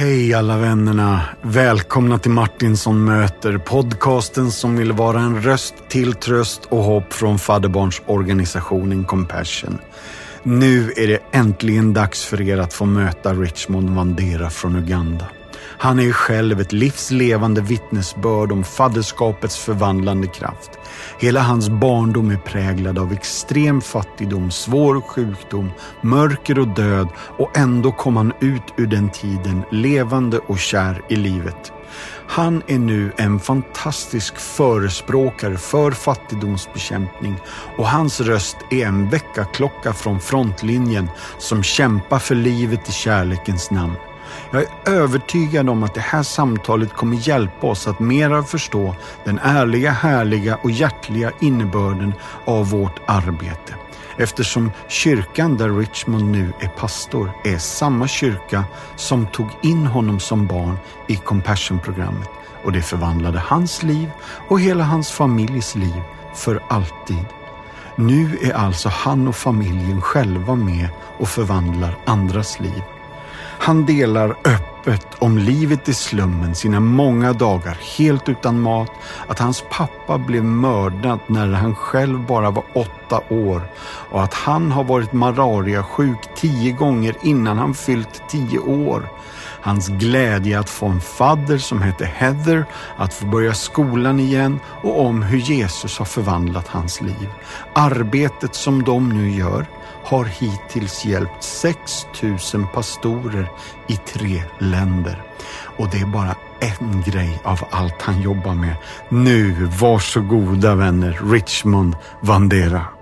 Hej alla vännerna! Välkomna till Martinsson möter, podcasten som vill vara en röst till tröst och hopp från fadderbarnsorganisationen Compassion. Nu är det äntligen dags för er att få möta Richmond Vandera från Uganda. Han är själv ett livslevande vittnesbörd om fadderskapets förvandlande kraft. Hela hans barndom är präglad av extrem fattigdom, svår sjukdom, mörker och död och ändå kom han ut ur den tiden levande och kär i livet. Han är nu en fantastisk förespråkare för fattigdomsbekämpning och hans röst är en väckarklocka från frontlinjen som kämpar för livet i kärlekens namn. Jag är övertygad om att det här samtalet kommer hjälpa oss att mera förstå den ärliga, härliga och hjärtliga innebörden av vårt arbete. Eftersom kyrkan där Richmond nu är pastor är samma kyrka som tog in honom som barn i Compassion-programmet och det förvandlade hans liv och hela hans familjs liv för alltid. Nu är alltså han och familjen själva med och förvandlar andras liv. Han delar öppet om livet i slummen sina många dagar helt utan mat, att hans pappa blev mördad när han själv bara var åtta år och att han har varit malariasjuk tio gånger innan han fyllt tio år. Hans glädje att få en fadder som hette Heather, att få börja skolan igen och om hur Jesus har förvandlat hans liv. Arbetet som de nu gör har hittills hjälpt 6 000 pastorer i tre länder. Och det är bara en grej av allt han jobbar med. Nu, varsågoda vänner, Richmond Vandera.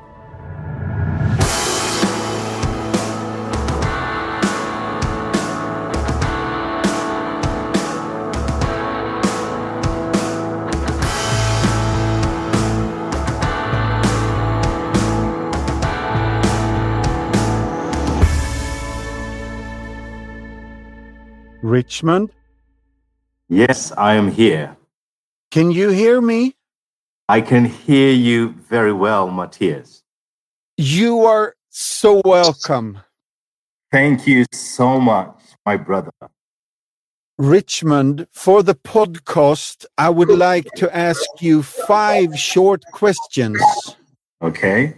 Richmond? Yes, I am here. Can you hear me? I can hear you very well, Matthias. You are so welcome. Thank you so much, my brother. Richmond, for the podcast, I would like to ask you five short questions. Okay,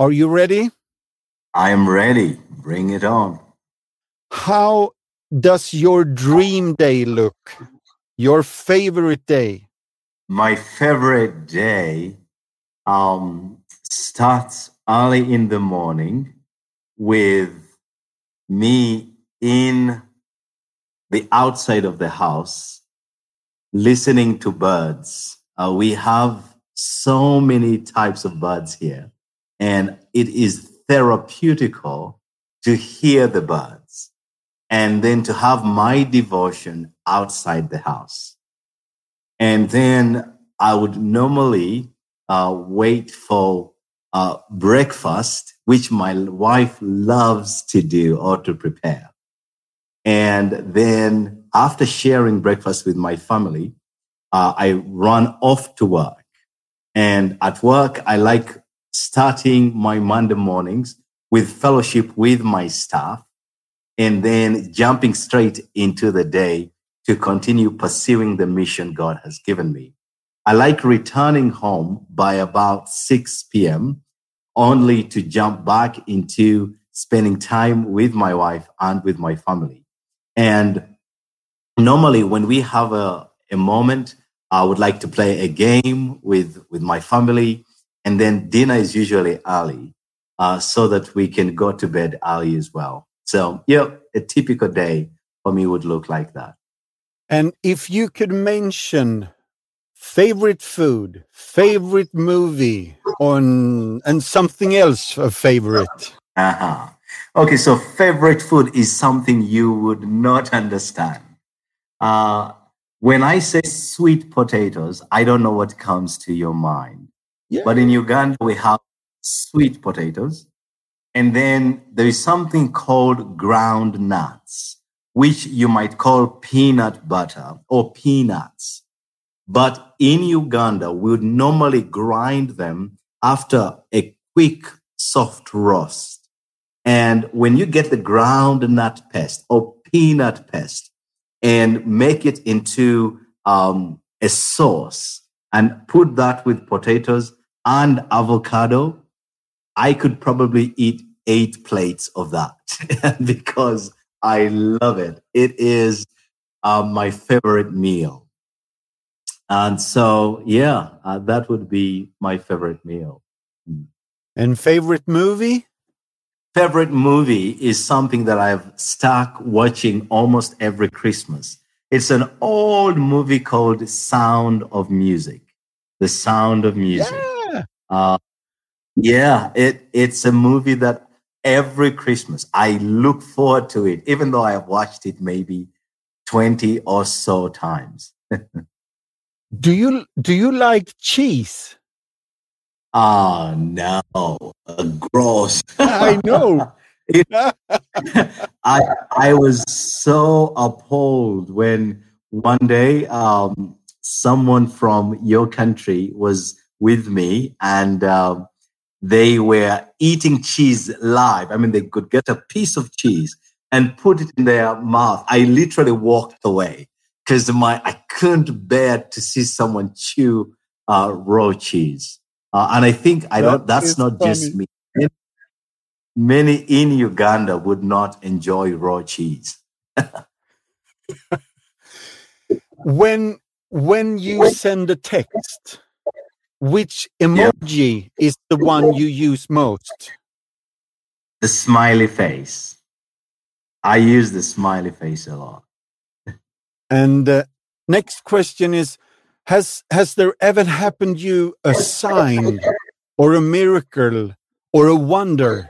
Are you ready? I am ready. Bring it on. How does your dream day look? Your favorite day? My favorite day um, starts early in the morning with me in the outside of the house listening to birds. Uh, we have so many types of birds here, and it is therapeutical to hear the birds and then to have my devotion outside the house. And then I would normally uh, wait for uh, breakfast, which my wife loves to do or to prepare. And then after sharing breakfast with my family, uh, I run off to work. And at work, I like starting my Monday mornings with fellowship with my staff and then jumping straight into the day to continue pursuing the mission God has given me. I like returning home by about 6 p.m. only to jump back into spending time with my wife and with my family. And normally when we have a, a moment, I would like to play a game with, with my family. And then dinner is usually early uh, so that we can go to bed early as well. So, yeah, a typical day for me would look like that. And if you could mention favorite food, favorite movie, on and something else a favorite. Uh-huh. Okay, so favorite food is something you would not understand. Uh, when I say sweet potatoes, I don't know what comes to your mind. Yeah. But in Uganda, we have sweet potatoes. And then there is something called ground nuts, which you might call peanut butter or peanuts. But in Uganda, we would normally grind them after a quick soft roast. And when you get the ground nut paste or peanut paste, and make it into um, a sauce and put that with potatoes and avocado, I could probably eat eight plates of that because I love it. It is uh, my favorite meal. And so, yeah, uh, that would be my favorite meal. Hmm. And favorite movie? Favorite movie is something that I've stuck watching almost every Christmas. It's an old movie called Sound of Music. The Sound of Music. Yeah. Uh, yeah, it, it's a movie that every Christmas I look forward to it, even though I have watched it maybe 20 or so times. do you do you like cheese? Oh, no, gross. I know. it, I I was so appalled when one day um, someone from your country was with me and um, they were eating cheese live. I mean, they could get a piece of cheese and put it in their mouth. I literally walked away because my I couldn't bear to see someone chew uh, raw cheese. Uh, and I think I that don't. That's not funny. just me. Many in Uganda would not enjoy raw cheese. when when you send a text, which emoji yeah. is the one you use most? The smiley face. I use the smiley face a lot. and uh, next question is has has there ever happened you a sign or a miracle or a wonder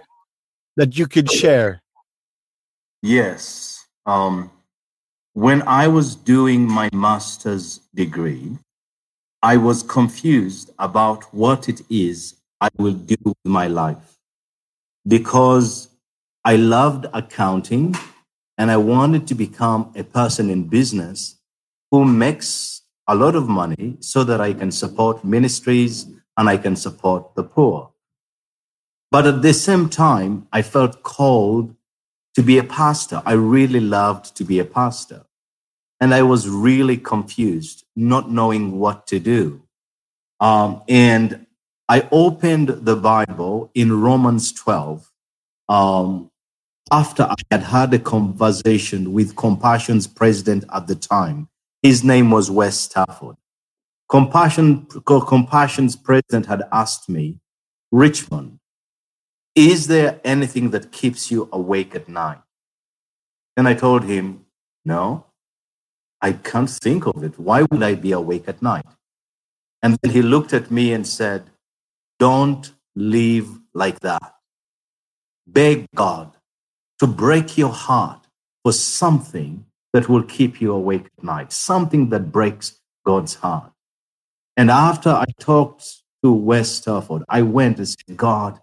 that you could share yes um, when i was doing my master's degree i was confused about what it is i will do with my life because i loved accounting and i wanted to become a person in business who makes a lot of money so that I can support ministries and I can support the poor. But at the same time, I felt called to be a pastor. I really loved to be a pastor. And I was really confused, not knowing what to do. Um, and I opened the Bible in Romans 12 um, after I had had a conversation with Compassion's president at the time, his name was Wes Stafford. Compassion, Compassion's president had asked me, Richmond, is there anything that keeps you awake at night? And I told him, no, I can't think of it. Why would I be awake at night? And then he looked at me and said, don't live like that. Beg God to break your heart for something that will keep you awake at night, something that breaks God's heart. And after I talked to Wes Stafford, I went and said, God,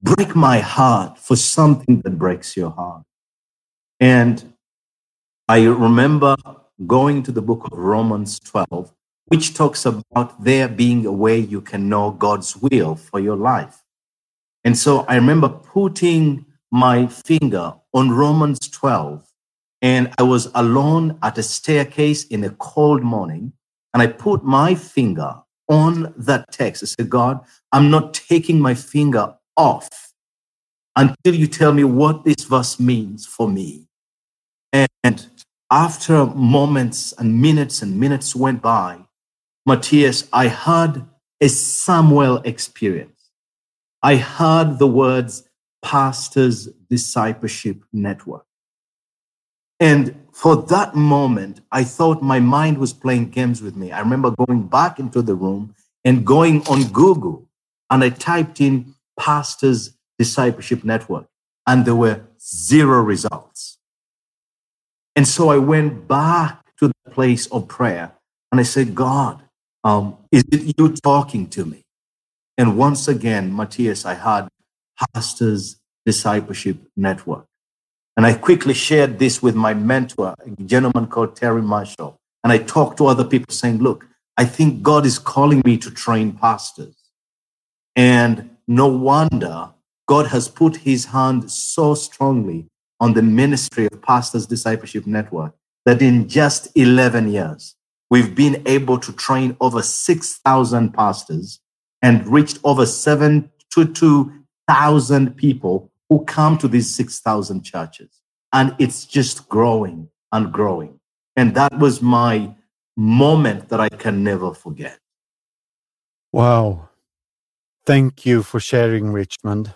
break my heart for something that breaks your heart. And I remember going to the book of Romans 12, which talks about there being a way you can know God's will for your life. And so I remember putting my finger on Romans 12 and I was alone at a staircase in a cold morning. And I put my finger on that text. I said, God, I'm not taking my finger off until you tell me what this verse means for me. And after moments and minutes and minutes went by, Matthias, I heard a Samuel experience. I heard the words Pastors Discipleship Network. And for that moment, I thought my mind was playing games with me. I remember going back into the room and going on Google and I typed in Pastors Discipleship Network and there were zero results. And so I went back to the place of prayer and I said, God, um, is it you talking to me? And once again, Matthias, I had Pastors Discipleship Network. And I quickly shared this with my mentor, a gentleman called Terry Marshall. And I talked to other people saying, look, I think God is calling me to train pastors. And no wonder God has put his hand so strongly on the ministry of Pastors Discipleship Network that in just 11 years, we've been able to train over 6,000 pastors and reached over 72,000 people who come to these 6,000 churches. And it's just growing and growing. And that was my moment that I can never forget. Wow. Thank you for sharing, Richmond.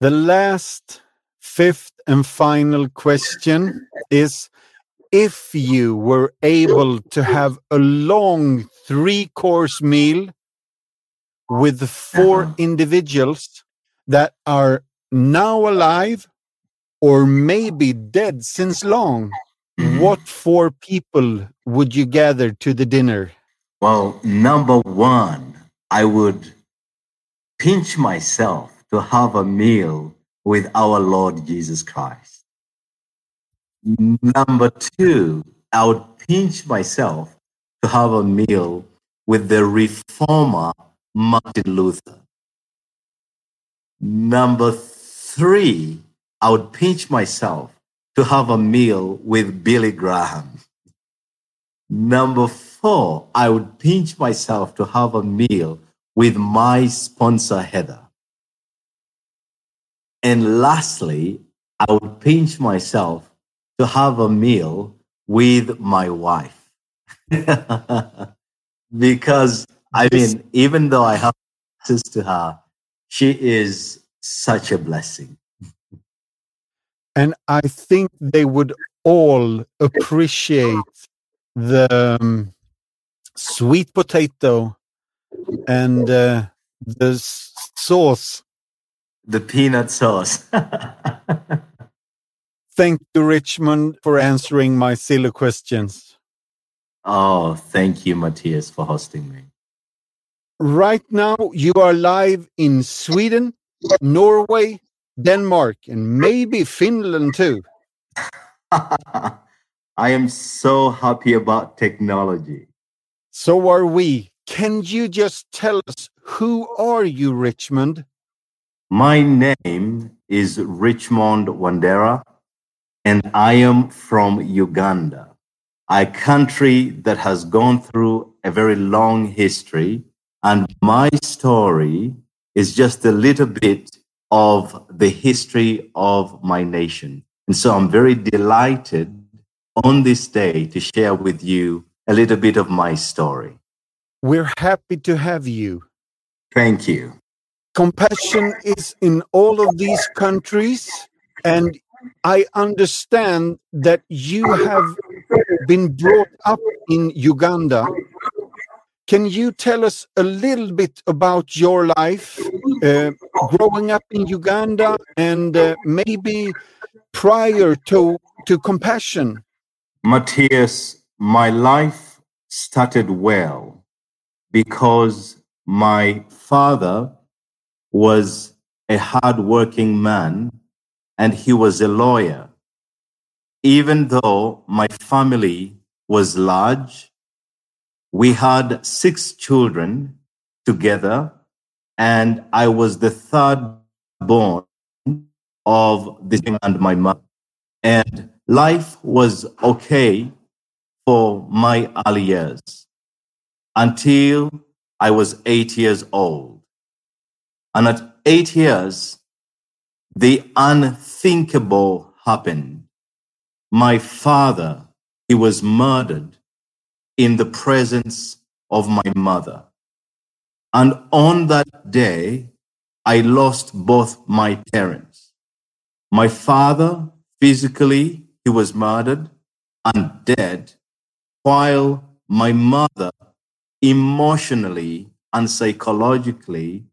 The last, fifth, and final question is if you were able to have a long three course meal with 4 uh-huh. individuals that are now alive or maybe dead since long, mm-hmm. what four people would you gather to the dinner? Well, number one, I would pinch myself to have a meal with our Lord Jesus Christ. Number two, I would pinch myself to have a meal with the reformer Martin Luther. Number three, I would pinch myself to have a meal with Billy Graham. Number four, I would pinch myself to have a meal with my sponsor, Heather. And lastly, I would pinch myself to have a meal with my wife. because, I mean, even though I have access to her, she is such a blessing. And I think they would all appreciate the um, sweet potato and uh, the sauce. The peanut sauce. thank you, Richmond, for answering my silly questions. Oh, thank you, Matthias, for hosting me. Right now, you are live in Sweden, Norway, Denmark, and maybe Finland too. I am so happy about technology. So are we. Can you just tell us who are you, Richmond? My name is Richmond Wandera, and I am from Uganda, a country that has gone through a very long history. And my story is just a little bit of the history of my nation. And so I'm very delighted on this day to share with you a little bit of my story. We're happy to have you. Thank you. Compassion is in all of these countries, and I understand that you have been brought up in Uganda can you tell us a little bit about your life uh, growing up in Uganda and uh, maybe prior to, to Compassion? Matthias, my life started well because my father was a hardworking man and he was a lawyer. Even though my family was large we had six children together, and I was the third born of this and my mother. And life was okay for my early years until I was eight years old. And at eight years, the unthinkable happened. My father, he was murdered in the presence of my mother. And on that day, I lost both my parents. My father, physically, he was murdered and dead, while my mother, emotionally and psychologically,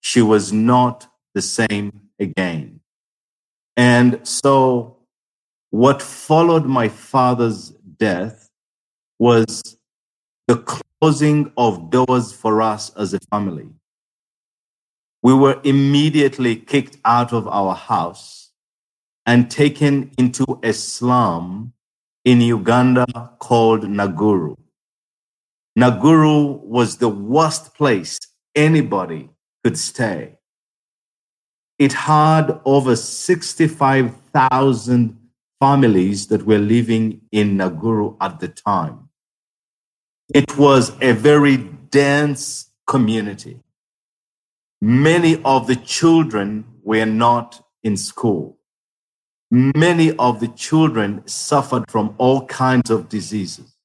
she was not the same again. And so, what followed my father's death was the closing of doors for us as a family. We were immediately kicked out of our house and taken into a slum in Uganda called Naguru. Naguru was the worst place anybody could stay. It had over 65,000 families that were living in Naguru at the time. It was a very dense community. Many of the children were not in school. Many of the children suffered from all kinds of diseases.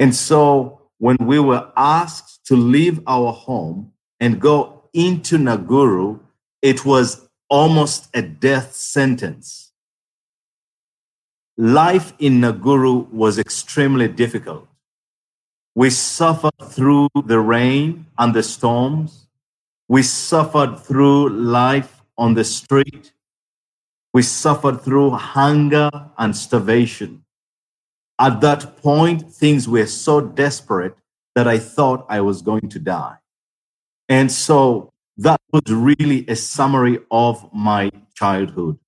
And so when we were asked to leave our home and go into Naguru, it was almost a death sentence. Life in Naguru was extremely difficult. We suffered through the rain and the storms. We suffered through life on the street. We suffered through hunger and starvation. At that point, things were so desperate that I thought I was going to die. And so that was really a summary of my childhood,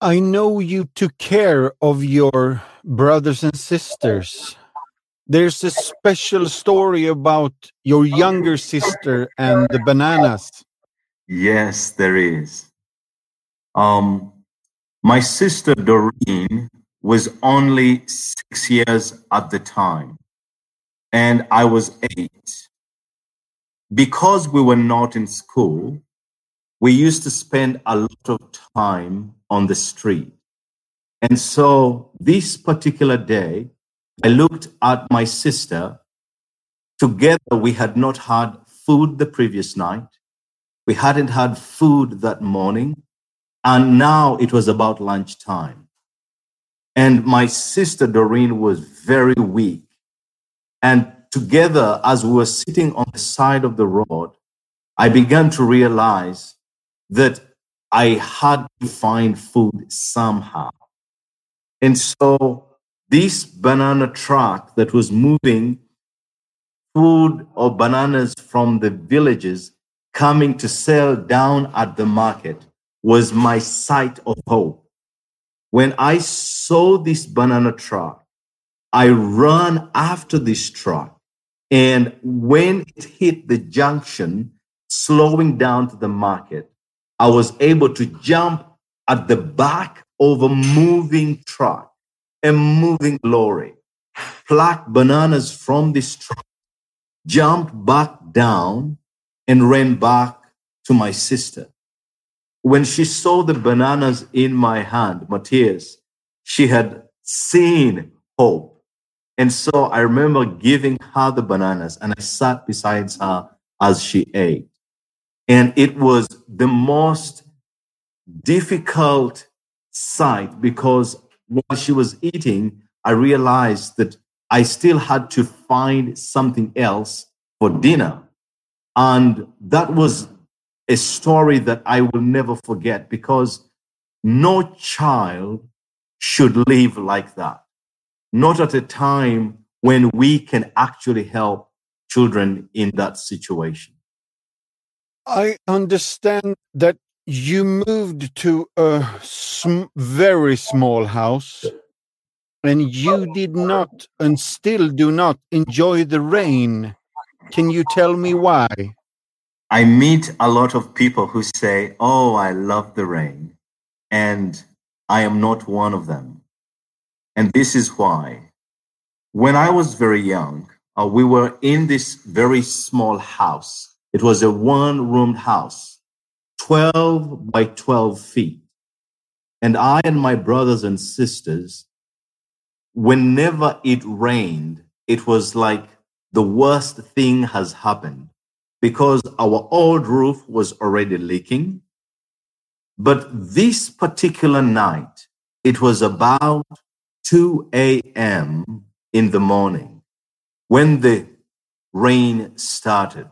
I know you took care of your brothers and sisters. There's a special story about your younger sister and the bananas. Yes, there is. Um, my sister Doreen was only six years at the time, and I was eight. Because we were not in school, we used to spend a lot of time on the street. And so this particular day, I looked at my sister. Together, we had not had food the previous night. We hadn't had food that morning. And now it was about lunchtime. And my sister Doreen was very weak. And together, as we were sitting on the side of the road, I began to realize that I had to find food somehow. And so this banana truck that was moving food or bananas from the villages coming to sell down at the market was my sight of hope. When I saw this banana truck, I ran after this truck. And when it hit the junction, slowing down to the market, I was able to jump at the back of a moving truck, a moving lorry, pluck bananas from this truck, jumped back down, and ran back to my sister. When she saw the bananas in my hand, Matthias, she had seen hope. And so I remember giving her the bananas and I sat beside her as she ate. And it was the most difficult sight because while she was eating, I realized that I still had to find something else for dinner. And that was a story that I will never forget because no child should live like that. Not at a time when we can actually help children in that situation. I understand that you moved to a sm- very small house and you did not and still do not enjoy the rain. Can you tell me why? I meet a lot of people who say, Oh, I love the rain. And I am not one of them. And this is why. When I was very young, uh, we were in this very small house. It was a one roomed house, 12 by 12 feet. And I and my brothers and sisters, whenever it rained, it was like the worst thing has happened because our old roof was already leaking. But this particular night, it was about 2 a.m. in the morning when the rain started.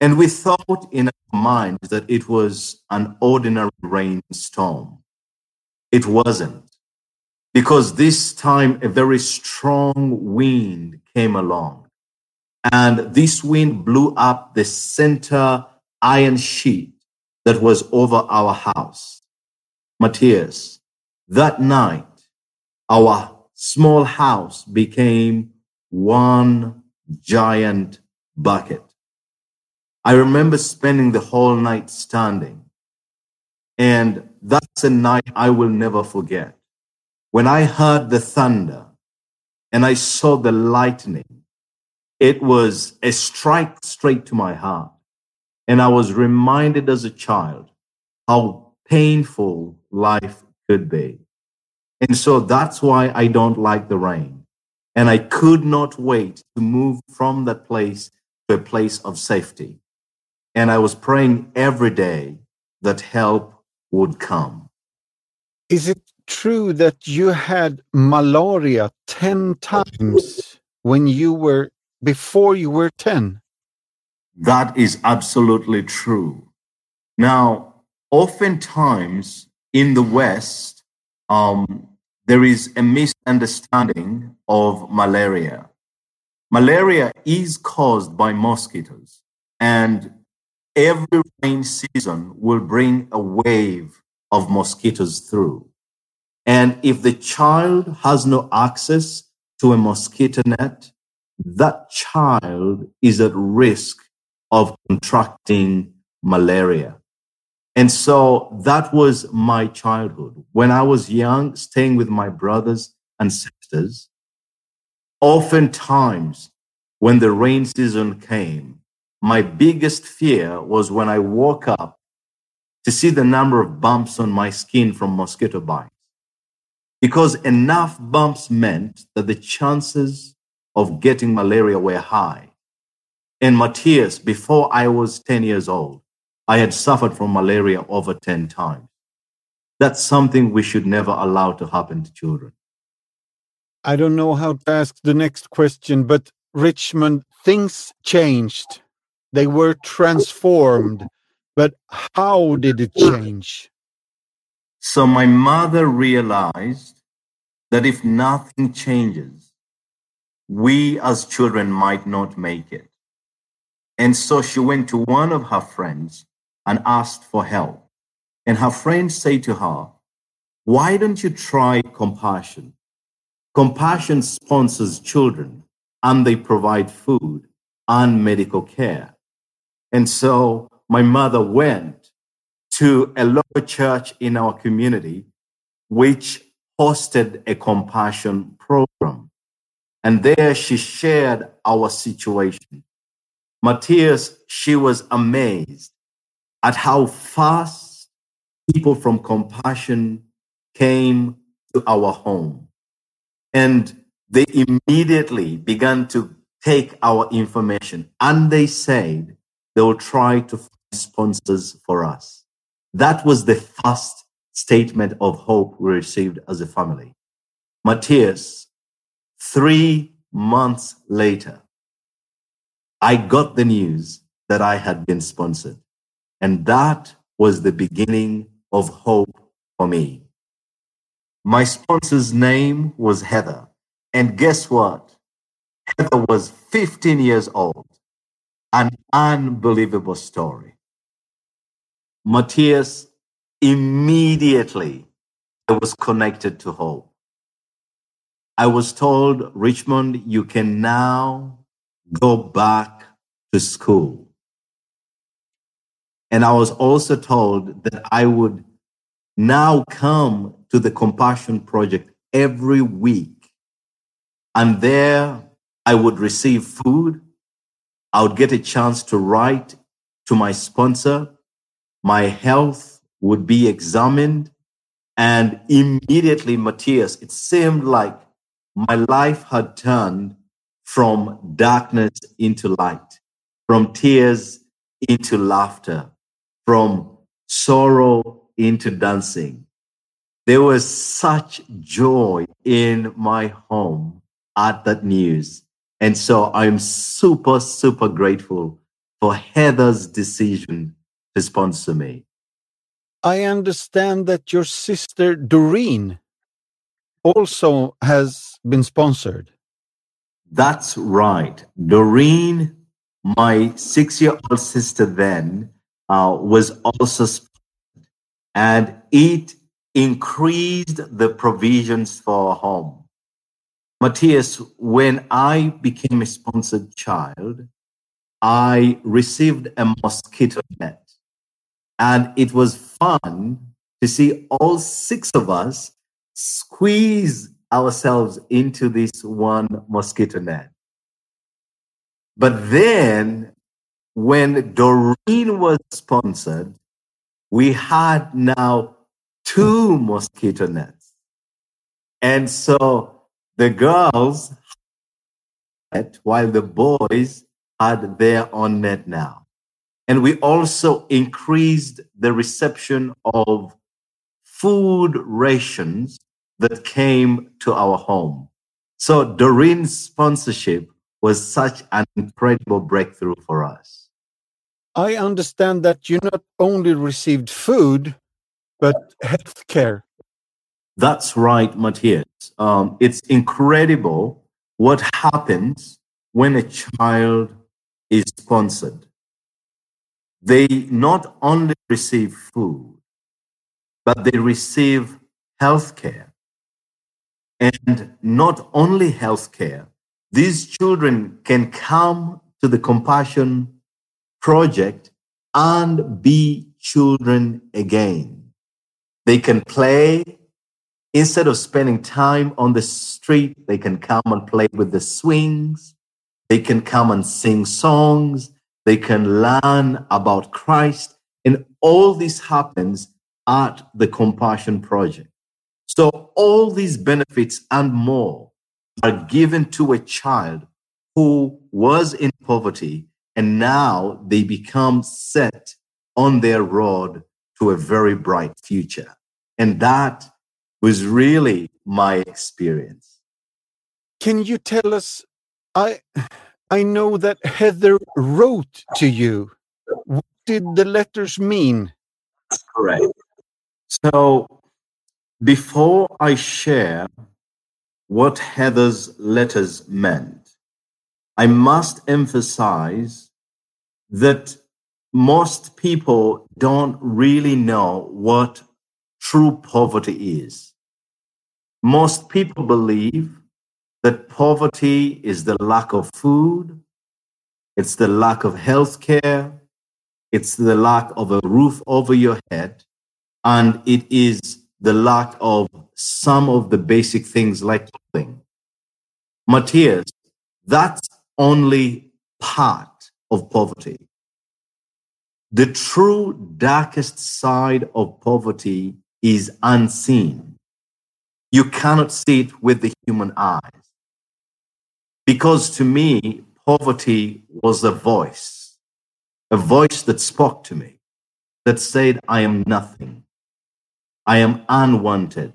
And we thought in our minds that it was an ordinary rainstorm. It wasn't. Because this time a very strong wind came along and this wind blew up the center iron sheet that was over our house. Matthias, that night, our small house became one giant bucket. I remember spending the whole night standing. And that's a night I will never forget. When I heard the thunder and I saw the lightning, it was a strike straight to my heart. And I was reminded as a child how painful life could be. And so that's why I don't like the rain. And I could not wait to move from that place to a place of safety. And I was praying every day that help would come. Is it true that you had malaria 10 times when you were before you were 10? That is absolutely true. Now, oftentimes in the West, um, there is a misunderstanding of malaria. Malaria is caused by mosquitoes, and every rain season will bring a wave of mosquitoes through. And if the child has no access to a mosquito net, that child is at risk of contracting malaria. And so that was my childhood. When I was young, staying with my brothers and sisters, oftentimes when the rain season came, my biggest fear was when I woke up to see the number of bumps on my skin from mosquito bites. Because enough bumps meant that the chances of getting malaria were high. And Matthias, before I was 10 years old, I had suffered from malaria over 10 times. That's something we should never allow to happen to children. I don't know how to ask the next question, but Richmond, things changed. They were transformed. But how did it change? So my mother realized that if nothing changes, we as children might not make it. And so she went to one of her friends and asked for help. And her friend said to her, Why don't you try compassion? Compassion sponsors children and they provide food and medical care. And so my mother went to a local church in our community, which hosted a compassion program. And there she shared our situation. Matthias, she was amazed at how fast people from compassion came to our home. And they immediately began to take our information and they said they will try to find sponsors for us. That was the first statement of hope we received as a family. Matthias, three months later, I got the news that I had been sponsored. And that was the beginning of hope for me. My sponsor's name was Heather. And guess what? Heather was 15 years old. An unbelievable story. Matthias immediately I was connected to hope. I was told, Richmond, you can now go back to school. And I was also told that I would now come to the Compassion Project every week and there I would receive food. I would get a chance to write to my sponsor. My health would be examined. And immediately, Matthias, it seemed like my life had turned from darkness into light, from tears into laughter, from sorrow into dancing. There was such joy in my home at that news. And so I'm super, super grateful for Heather's decision to sponsor me. I understand that your sister Doreen also has been sponsored. That's right. Doreen, my six year old sister then, uh, was also. And it increased the provisions for home. Matthias, when I became a sponsored child, I received a mosquito net. And it was fun to see all six of us squeeze ourselves into this one mosquito net. But then, when Doreen was sponsored, we had now two mosquito nets. And so the girls had, while the boys had their own net now. And we also increased the reception of food rations that came to our home. So Doreen's sponsorship was such an incredible breakthrough for us. I understand that you not only received food, but health care. That's right, Matthias. Um, it's incredible what happens when a child is sponsored. They not only receive food, but they receive health care. And not only health care, these children can come to the Compassion Project and be children again. They can play. Instead of spending time on the street, they can come and play with the swings. They can come and sing songs. They can learn about Christ. And all this happens at the Compassion Project. So all these benefits and more are given to a child who was in poverty and now they become set on their road to a very bright future. And that was really my experience. Can you tell us? I I know that Heather wrote to you. What did the letters mean? Correct. So before I share what Heather's letters meant, I must emphasize that most people don't really know what true poverty is. Most people believe that poverty is the lack of food, it's the lack of health care, it's the lack of a roof over your head, and it is the lack of some of the basic things like clothing. Matthias, that's only part of poverty. The true darkest side of poverty is unseen. You cannot see it with the human eyes. Because to me, poverty was a voice, a voice that spoke to me, that said, I am nothing. I am unwanted.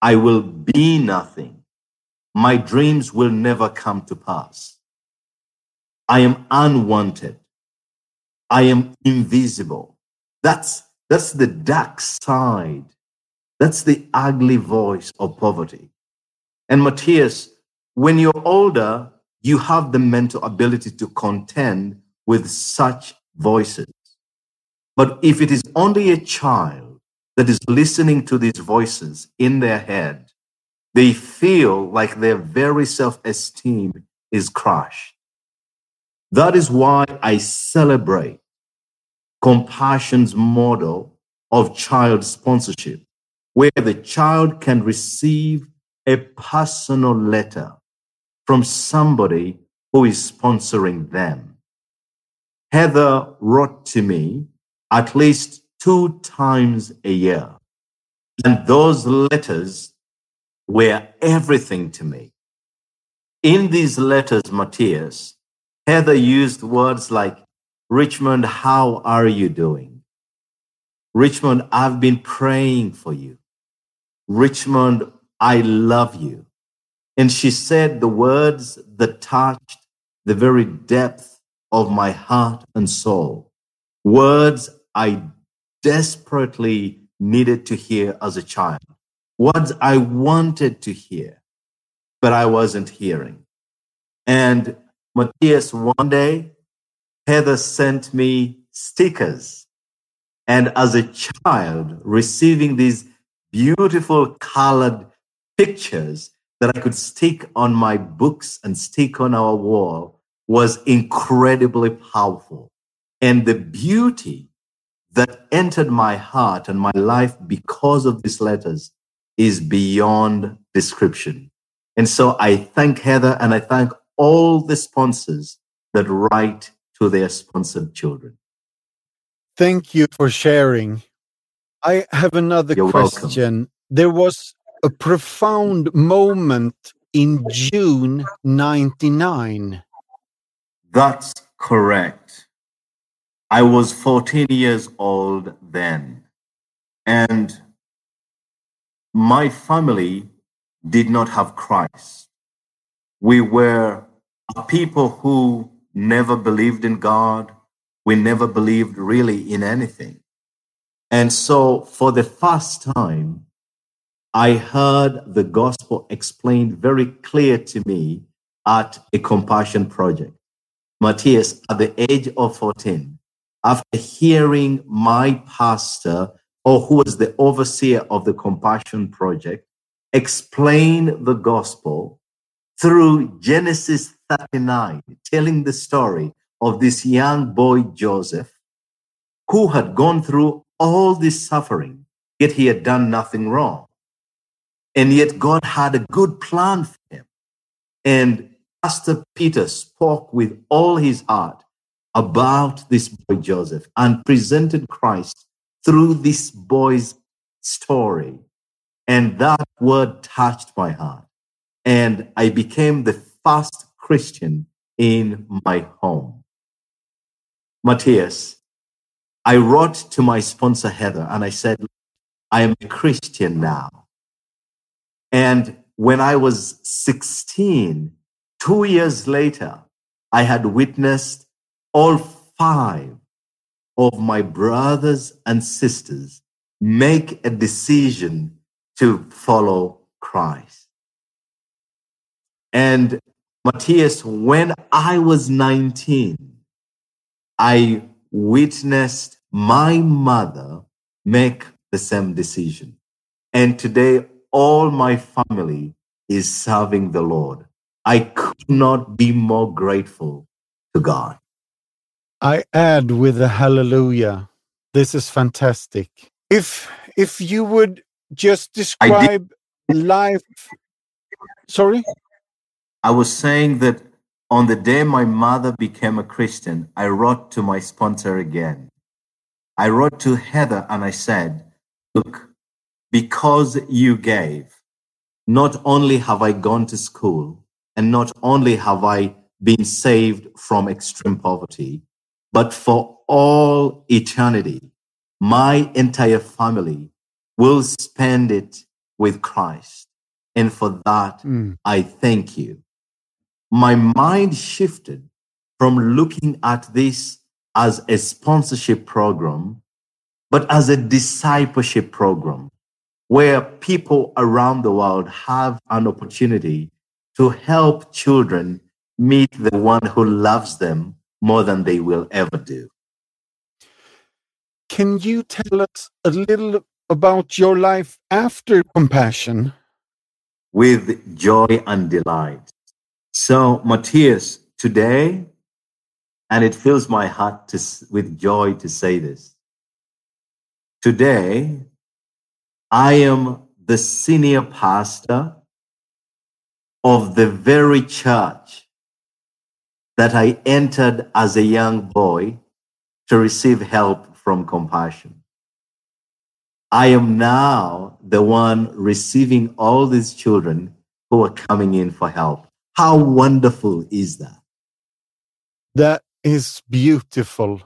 I will be nothing. My dreams will never come to pass. I am unwanted. I am invisible. That's, that's the dark side. That's the ugly voice of poverty. And Matthias, when you're older, you have the mental ability to contend with such voices. But if it is only a child, that is listening to these voices in their head, they feel like their very self esteem is crushed. That is why I celebrate compassion's model of child sponsorship, where the child can receive a personal letter from somebody who is sponsoring them. Heather wrote to me at least two times a year. And those letters were everything to me. In these letters, Matthias, Heather used words like, Richmond, how are you doing? Richmond, I've been praying for you. Richmond, I love you. And she said the words that touched the very depth of my heart and soul. Words I desperately needed to hear as a child, words I wanted to hear, but I wasn't hearing. And Matthias, one day, Heather sent me stickers. And as a child, receiving these beautiful colored pictures that I could stick on my books and stick on our wall was incredibly powerful. And the beauty that entered my heart and my life because of these letters is beyond description. And so I thank Heather and I thank all the sponsors that write to their sponsored children. Thank you for sharing. I have another You're question. welcome. There was a profound moment in June 99. That's correct. I was 14 years old then, and my family did not have Christ. We were a people who never believed in God. We never believed really in anything. And so, for the first time, I heard the gospel explained very clear to me at a compassion project. Matthias, at the age of 14, after hearing my pastor, or who was the overseer of the compassion project, explain the gospel through Genesis 39, telling the story of this young boy, Joseph, who had gone through all this suffering, yet he had done nothing wrong. And yet God had a good plan for him. And Pastor Peter spoke with all his heart about this boy Joseph and presented Christ through this boy's story. And that word touched my heart. And I became the first Christian in my home. Matthias, I wrote to my sponsor Heather and I said, I am a Christian now. And when I was 16, two years later, I had witnessed all five of my brothers and sisters make a decision to follow Christ. And Matthias, when I was 19, I witnessed my mother make the same decision. And today, all my family is serving the Lord. I could not be more grateful to God. I add with a hallelujah. This is fantastic. If if you would just describe life Sorry? I was saying that on the day my mother became a Christian, I wrote to my sponsor again. I wrote to Heather and I said, Look, because you gave, not only have I gone to school and not only have I been saved from extreme poverty, but for all eternity, my entire family will spend it with Christ. And for that, Mm. I thank you. My mind shifted from looking at this as a sponsorship program, but as a discipleship program where people around the world have an opportunity to help children meet the one who loves them more than they will ever do. Can you tell us a little about your life after compassion? with joy and delight. So, Matthias, today, and it fills my heart to, with joy to say this. Today, I am the senior pastor of the very church that I entered as a young boy to receive help from compassion. I am now the one receiving all these children who are coming in for help. How wonderful is that? That is beautiful.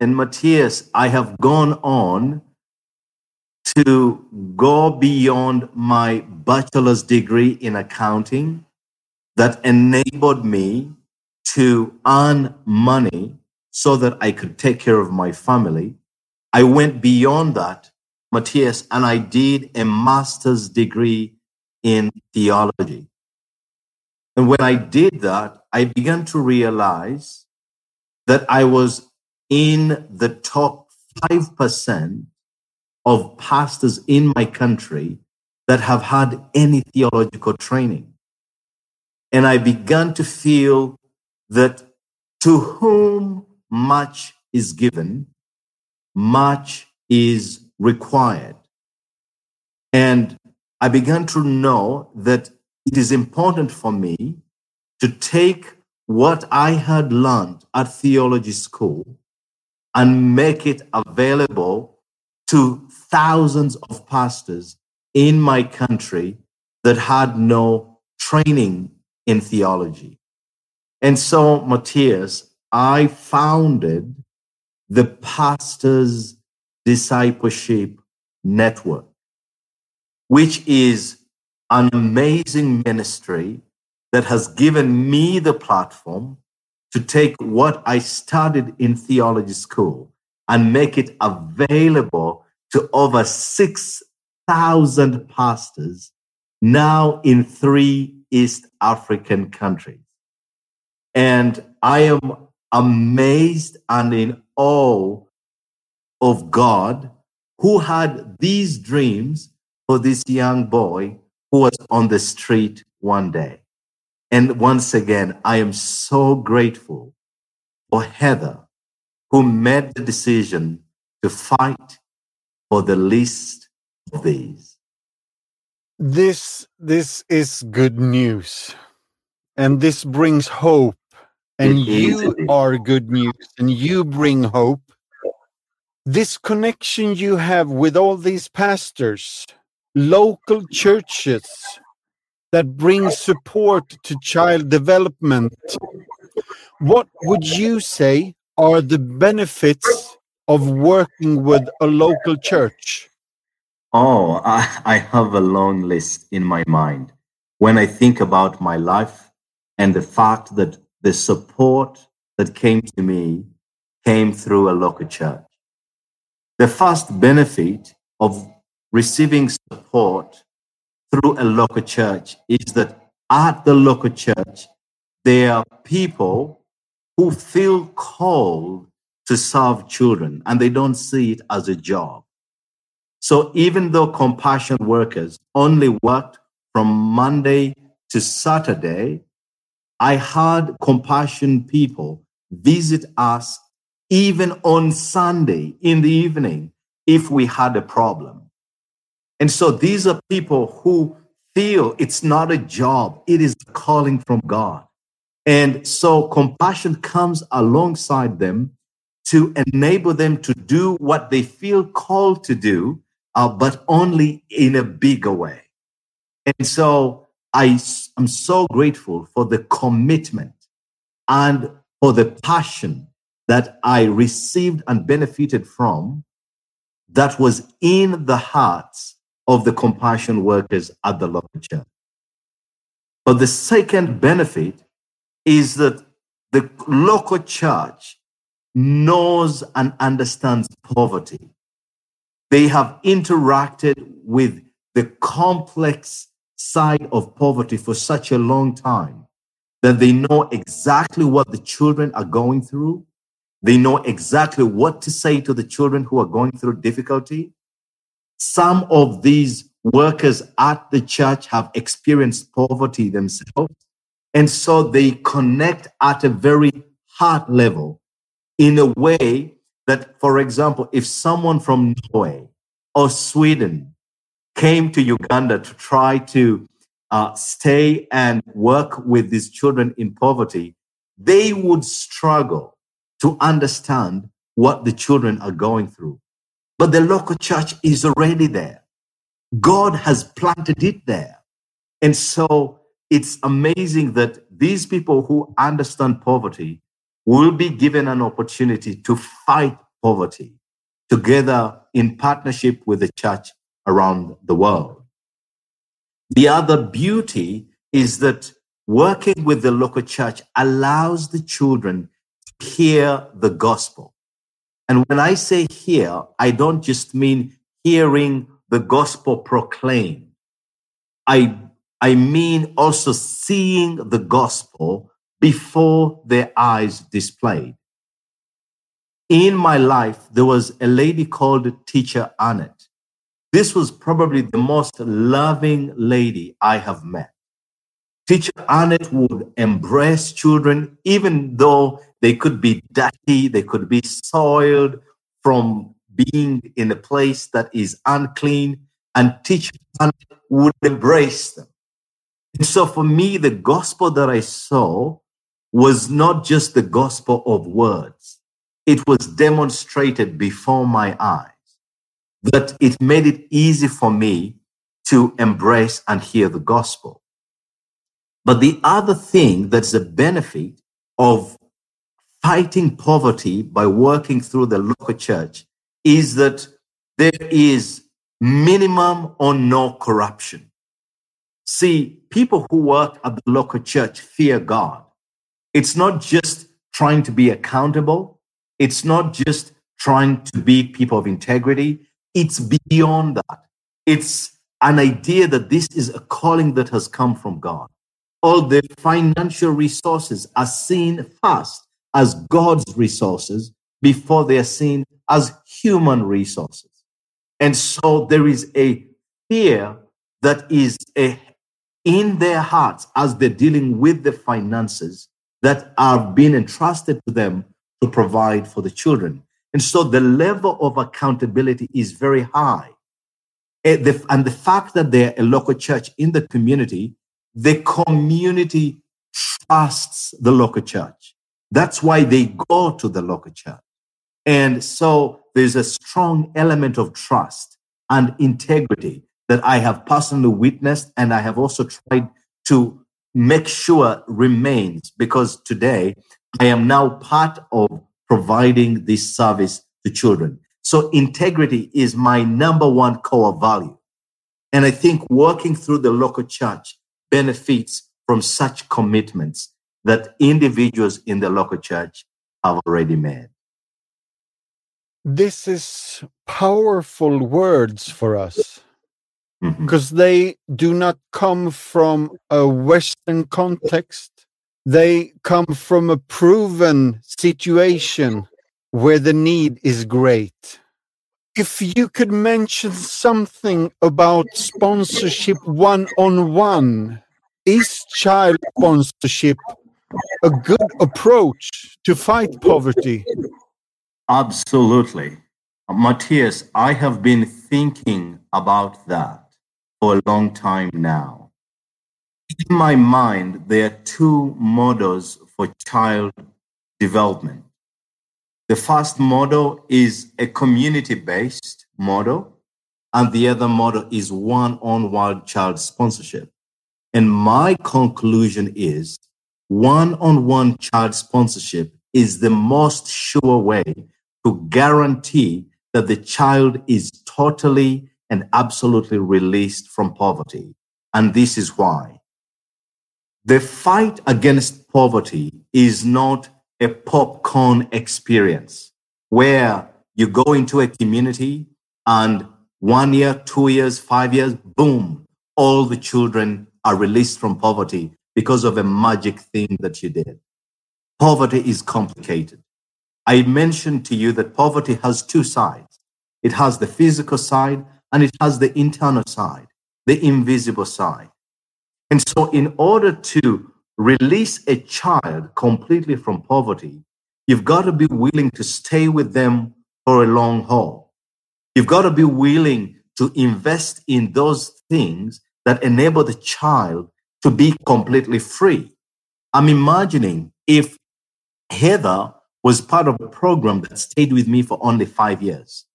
And Matthias, I have gone on to go beyond my bachelor's degree in accounting that enabled me to earn money so that I could take care of my family. I went beyond that, Matthias, and I did a master's degree in theology. And when I did that, I began to realize that I was in the top 5% of pastors in my country that have had any theological training. And I began to feel that to whom much is given, much is required. And I began to know that it is important for me to take what I had learned at theology school and make it available to thousands of pastors in my country that had no training in theology. And so, Matthias, I founded the Pastors Discipleship Network, which is an amazing ministry that has given me the platform to take what I studied in theology school and make it available to over 6,000 pastors now in three East African countries. And I am amazed and in awe of God who had these dreams for this young boy who was on the street one day. And once again, I am so grateful for Heather, who made the decision to fight for the least of these. This, this is good news. And this brings hope. And It you is. are good news. And you bring hope. This connection you have with all these pastors, local churches, that bring support to child development. What would you say are the benefits of working with a local church? Oh, I, I have a long list in my mind. When I think about my life and the fact that the support that came to me came through a local church. The first benefit of receiving support through a local church is that at the local church, there are people who feel called to serve children and they don't see it as a job. So even though compassion workers only worked from Monday to Saturday, I had compassion people visit us even on Sunday in the evening if we had a problem. And so these are people who feel it's not a job, it is a calling from God. And so compassion comes alongside them to enable them to do what they feel called to do, uh, but only in a bigger way. And so I am so grateful for the commitment and for the passion that I received and benefited from that was in the hearts of the compassion workers at the local church. But the second benefit is that the local church knows and understands poverty. They have interacted with the complex side of poverty for such a long time that they know exactly what the children are going through. They know exactly what to say to the children who are going through difficulty. Some of these workers at the church have experienced poverty themselves. And so they connect at a very heart level in a way that, for example, if someone from Norway or Sweden came to Uganda to try to uh, stay and work with these children in poverty, they would struggle to understand what the children are going through. But the local church is already there. God has planted it there. And so it's amazing that these people who understand poverty will be given an opportunity to fight poverty together in partnership with the church around the world. The other beauty is that working with the local church allows the children to hear the gospel. And when I say hear, I don't just mean hearing the gospel proclaimed. I, I mean also seeing the gospel before their eyes displayed. In my life, there was a lady called Teacher Annette. This was probably the most loving lady I have met. Teacher Annette would embrace children even though They could be dirty, they could be soiled from being in a place that is unclean, and teachers would embrace them. And so for me, the gospel that I saw was not just the gospel of words, it was demonstrated before my eyes that it made it easy for me to embrace and hear the gospel. But the other thing that's a benefit of fighting poverty by working through the local church is that there is minimum or no corruption. See, people who work at the local church fear God. It's not just trying to be accountable. It's not just trying to be people of integrity. It's beyond that. It's an idea that this is a calling that has come from God. All the financial resources are seen first as God's resources before they are seen as human resources. And so there is a fear that is a, in their hearts as they're dealing with the finances that are being entrusted to them to provide for the children. And so the level of accountability is very high. And the, and the fact that they're a local church in the community, the community trusts the local church. That's why they go to the local church. And so there's a strong element of trust and integrity that I have personally witnessed and I have also tried to make sure remains because today I am now part of providing this service to children. So integrity is my number one core value. And I think working through the local church benefits from such commitments that individuals in the local church have already made. This is powerful words for us mm-hmm. because they do not come from a Western context. They come from a proven situation where the need is great. If you could mention something about sponsorship one on one, is child sponsorship a good approach to fight poverty? Absolutely. Matthias, I have been thinking about that for a long time now. In my mind, there are two models for child development. The first model is a community based model, and the other model is one on one child sponsorship. And my conclusion is one on one child sponsorship is the most sure way to guarantee that the child is totally and absolutely released from poverty. And this is why. The fight against poverty is not a popcorn experience where you go into a community and one year, two years, five years, boom, all the children are released from poverty because of a magic thing that you did. Poverty is complicated. I mentioned to you that poverty has two sides. It has the physical side and it has the internal side, the invisible side. And so, in order to release a child completely from poverty, you've got to be willing to stay with them for a long haul. You've got to be willing to invest in those things that enable the child to be completely free. I'm imagining if Heather was part of a program that stayed with me for only five years.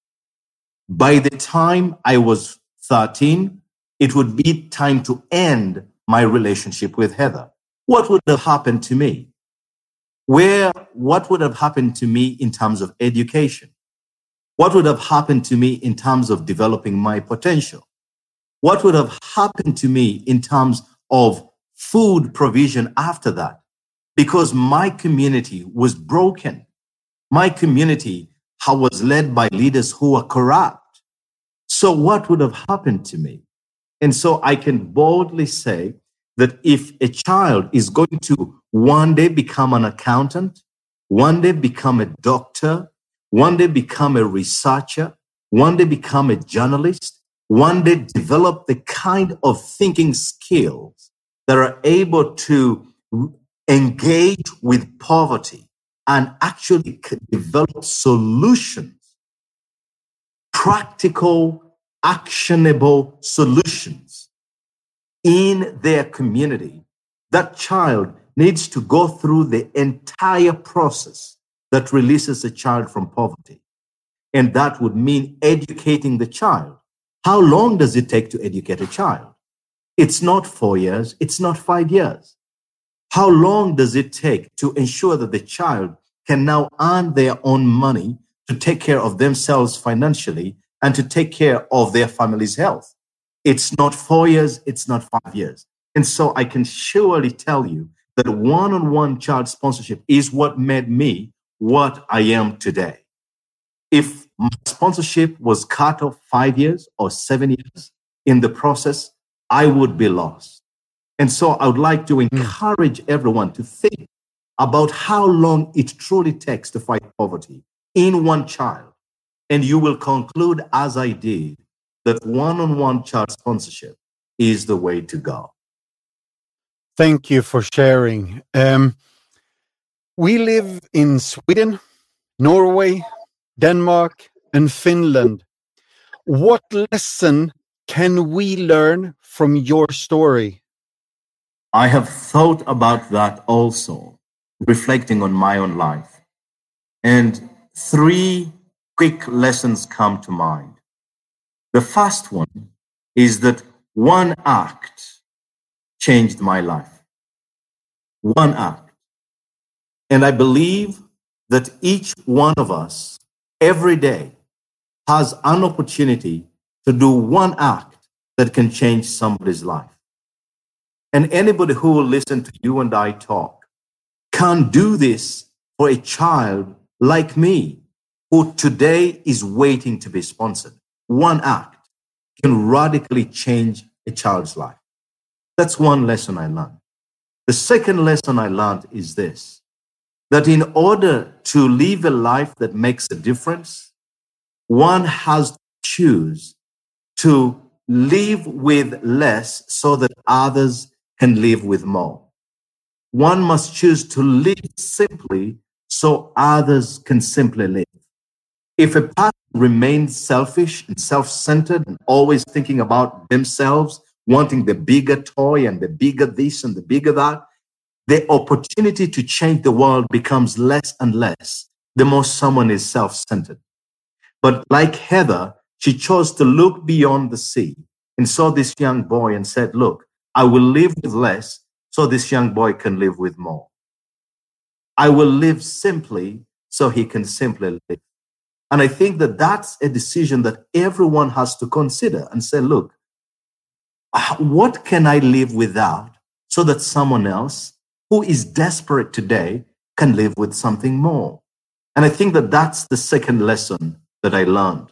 By the time I was 13, it would be time to end my relationship with Heather. What would have happened to me? Where, what would have happened to me in terms of education? What would have happened to me in terms of developing my potential? What would have happened to me in terms of food provision after that? Because my community was broken. My community was led by leaders who were corrupt. So what would have happened to me? And so I can boldly say that if a child is going to one day become an accountant, one day become a doctor, one day become a researcher, one day become a journalist, one day develop the kind of thinking skills that are able to engage with poverty and actually develop solutions, practical, actionable solutions in their community, that child needs to go through the entire process that releases a child from poverty. And that would mean educating the child. How long does it take to educate a child? It's not four years, it's not five years. How long does it take to ensure that the child can now earn their own money to take care of themselves financially and to take care of their family's health? It's not four years, it's not five years. And so I can surely tell you that one on one child sponsorship is what made me what I am today. If my sponsorship was cut off five years or seven years in the process, I would be lost. And so I would like to hmm. encourage everyone to think about how long it truly takes to fight poverty in one child. And you will conclude, as I did, that one on one child sponsorship is the way to go. Thank you for sharing. Um, we live in Sweden, Norway, Denmark, and Finland. What lesson can we learn from your story? I have thought about that also, reflecting on my own life. And three quick lessons come to mind. The first one is that one act changed my life. One act. And I believe that each one of us every day has an opportunity to do one act that can change somebody's life. And anybody who will listen to you and I talk can do this for a child like me who today is waiting to be sponsored. One act can radically change a child's life. That's one lesson I learned. The second lesson I learned is this that in order to live a life that makes a difference, one has to choose to live with less so that others can live with more. One must choose to live simply so others can simply live. If a person remains selfish and self centered and always thinking about themselves, wanting the bigger toy and the bigger this and the bigger that, the opportunity to change the world becomes less and less the more someone is self centered. But like Heather, she chose to look beyond the sea and saw this young boy and said, Look, I will live with less so this young boy can live with more. I will live simply so he can simply live. And I think that that's a decision that everyone has to consider and say, look, uh, what can I live without so that someone else who is desperate today can live with something more? And I think that that's the second lesson that I learned.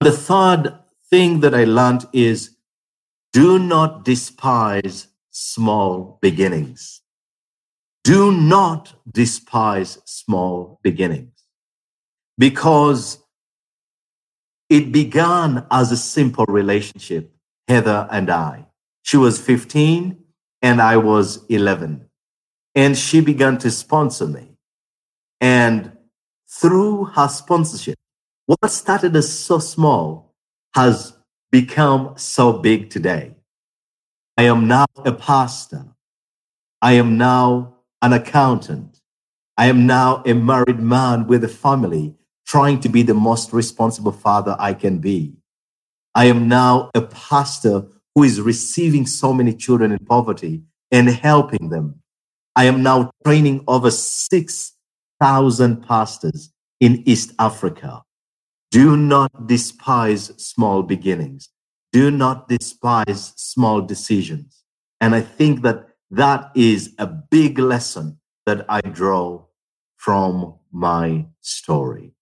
The third thing that I learned is do not despise small beginnings. Do not despise small beginnings because it began as a simple relationship, Heather and I. She was 15 and I was 11. And she began to sponsor me. And through her sponsorship, what started as so small has become so big today. I am now a pastor. I am now an accountant. I am now a married man with a family trying to be the most responsible father I can be. I am now a pastor who is receiving so many children in poverty and helping them. I am now training over 6,000 pastors in East Africa. Do not despise small beginnings. Do not despise small decisions. And I think that that is a big lesson that I draw from my story.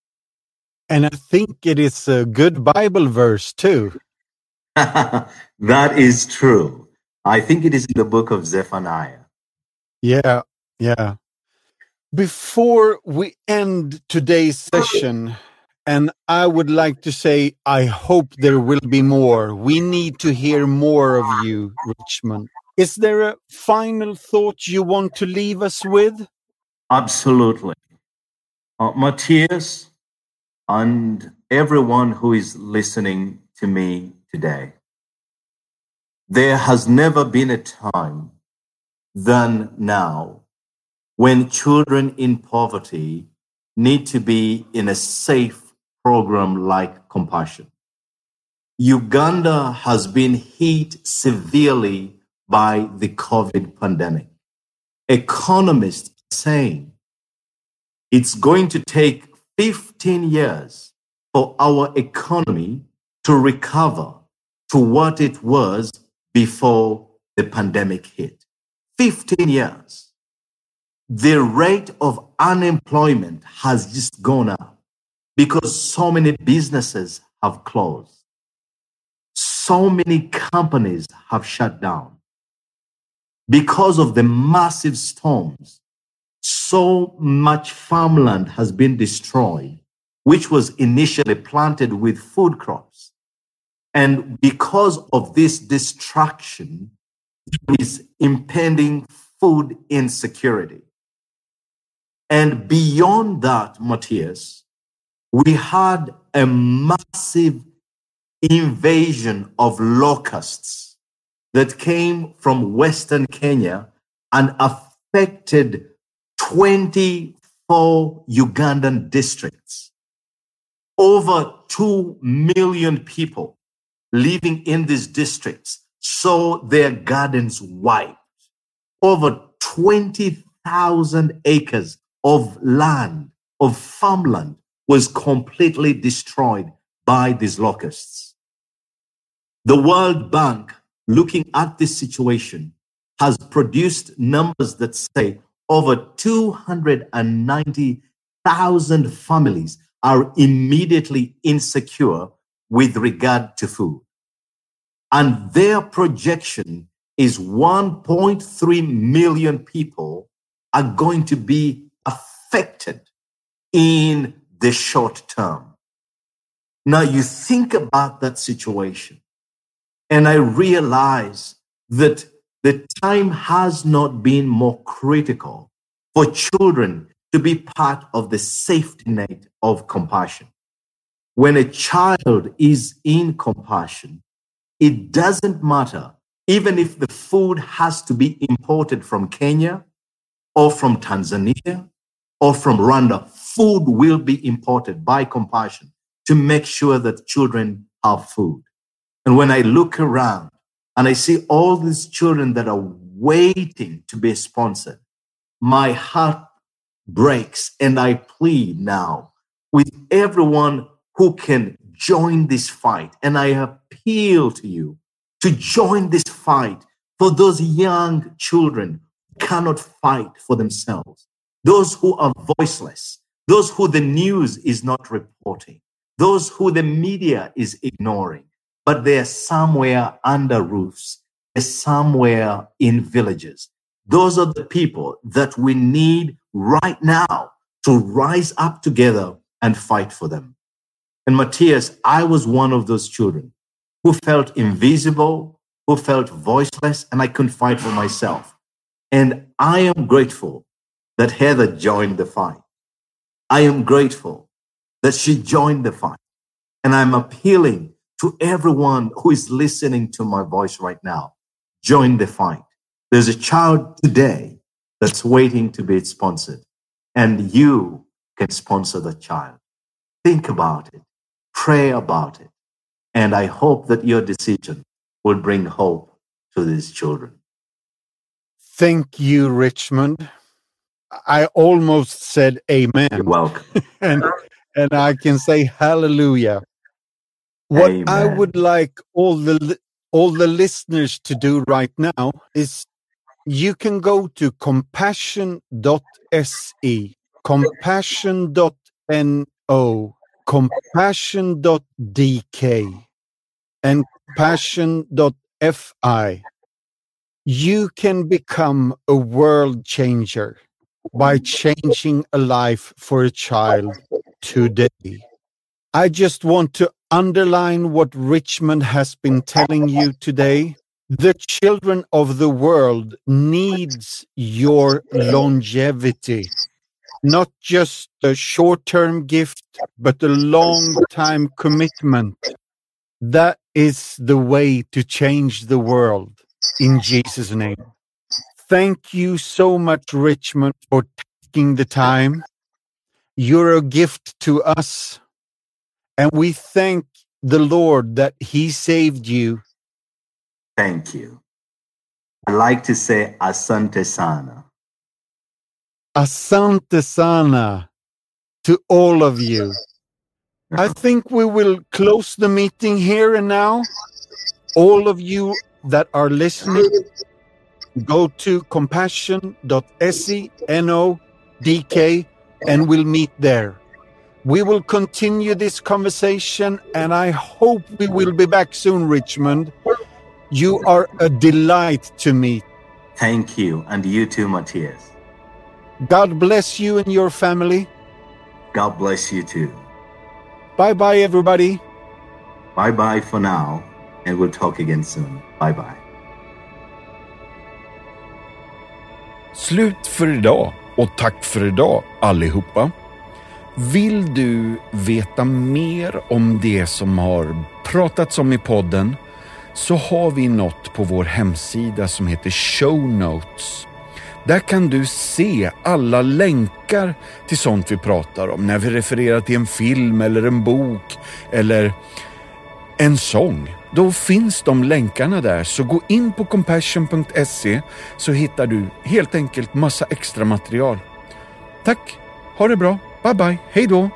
And I think it is a good Bible verse too. that is true. I think it is in the book of Zephaniah. Yeah, yeah. Before we end today's session, and I would like to say, I hope there will be more. We need to hear more of you, Richmond. Is there a final thought you want to leave us with? Absolutely. Uh, Matthias and everyone who is listening to me today, there has never been a time than now when children in poverty need to be in a safe program like Compassion. Uganda has been hit severely by the COVID pandemic. Economists are saying it's going to take 15 years for our economy to recover to what it was before the pandemic hit. 15 years. The rate of unemployment has just gone up because so many businesses have closed. So many companies have shut down because of the massive storms. So much farmland has been destroyed, which was initially planted with food crops. And because of this destruction, is impending food insecurity. And beyond that, Matthias, we had a massive invasion of locusts that came from Western Kenya and affected 24 Ugandan districts. Over 2 million people living in these districts saw their gardens wiped. Over 20,000 acres of land, of farmland, was completely destroyed by these locusts. The World Bank, looking at this situation, has produced numbers that say over 290,000 families are immediately insecure with regard to food. And their projection is 1.3 million people are going to be affected in the short term. Now you think about that situation and I realize that the time has not been more critical for children to be part of the safety net of compassion. When a child is in compassion, it doesn't matter, even if the food has to be imported from Kenya or from Tanzania or from Rwanda, food will be imported by compassion to make sure that children have food. And when I look around and I see all these children that are waiting to be sponsored, my heart breaks and I plead now with everyone who can join this fight. And I appeal to you to join this fight for those young children who cannot fight for themselves, those who are voiceless, those who the news is not reporting, those who the media is ignoring but they're somewhere under roofs, they're somewhere in villages. Those are the people that we need right now to rise up together and fight for them. And Matthias, I was one of those children who felt invisible, who felt voiceless, and I couldn't fight for myself. And I am grateful that Heather joined the fight. I am grateful that she joined the fight. And I'm appealing to everyone who is listening to my voice right now, join the fight. There's a child today that's waiting to be sponsored, and you can sponsor the child. Think about it, pray about it, and I hope that your decision will bring hope to these children. Thank you, Richmond. I almost said amen. You're welcome. and, and I can say hallelujah what Amen. I would like all the all the listeners to do right now is you can go to compassion.se, compassion.no, compassion.dk, and passion.fi, You can become a world changer by changing a life for a child today. I just want to underline what Richmond has been telling you today. The children of the world needs your longevity. Not just a short term gift, but a long time commitment. That is the way to change the world in Jesus' name. Thank you so much, Richmond, for taking the time. You're a gift to us. And we thank the Lord that He saved you. Thank you. I like to say Asante Sana. Asante Sana to all of you. I uh-huh. think we will close the meeting here and now. All of you that are listening, go to compassion.se, N-O-D-K, and we'll meet there. We will continue this conversation, and I hope we will be back soon, Richmond. You are a delight to meet. Thank you. And you too, Matthias. God bless you and your family. God bless you too. Bye bye, everybody. Bye bye for now, and we'll talk again soon. Bye bye. Slut för idag och tack för idag allihopa. Vill du veta mer om det som har pratats om i podden så har vi något på vår hemsida som heter Show Notes. Där kan du se alla länkar till sånt vi pratar om när vi refererar till en film eller en bok eller en sång. Då finns de länkarna där, så gå in på compassion.se så hittar du helt enkelt massa extra material. Tack, ha det bra, bye bye, hej då!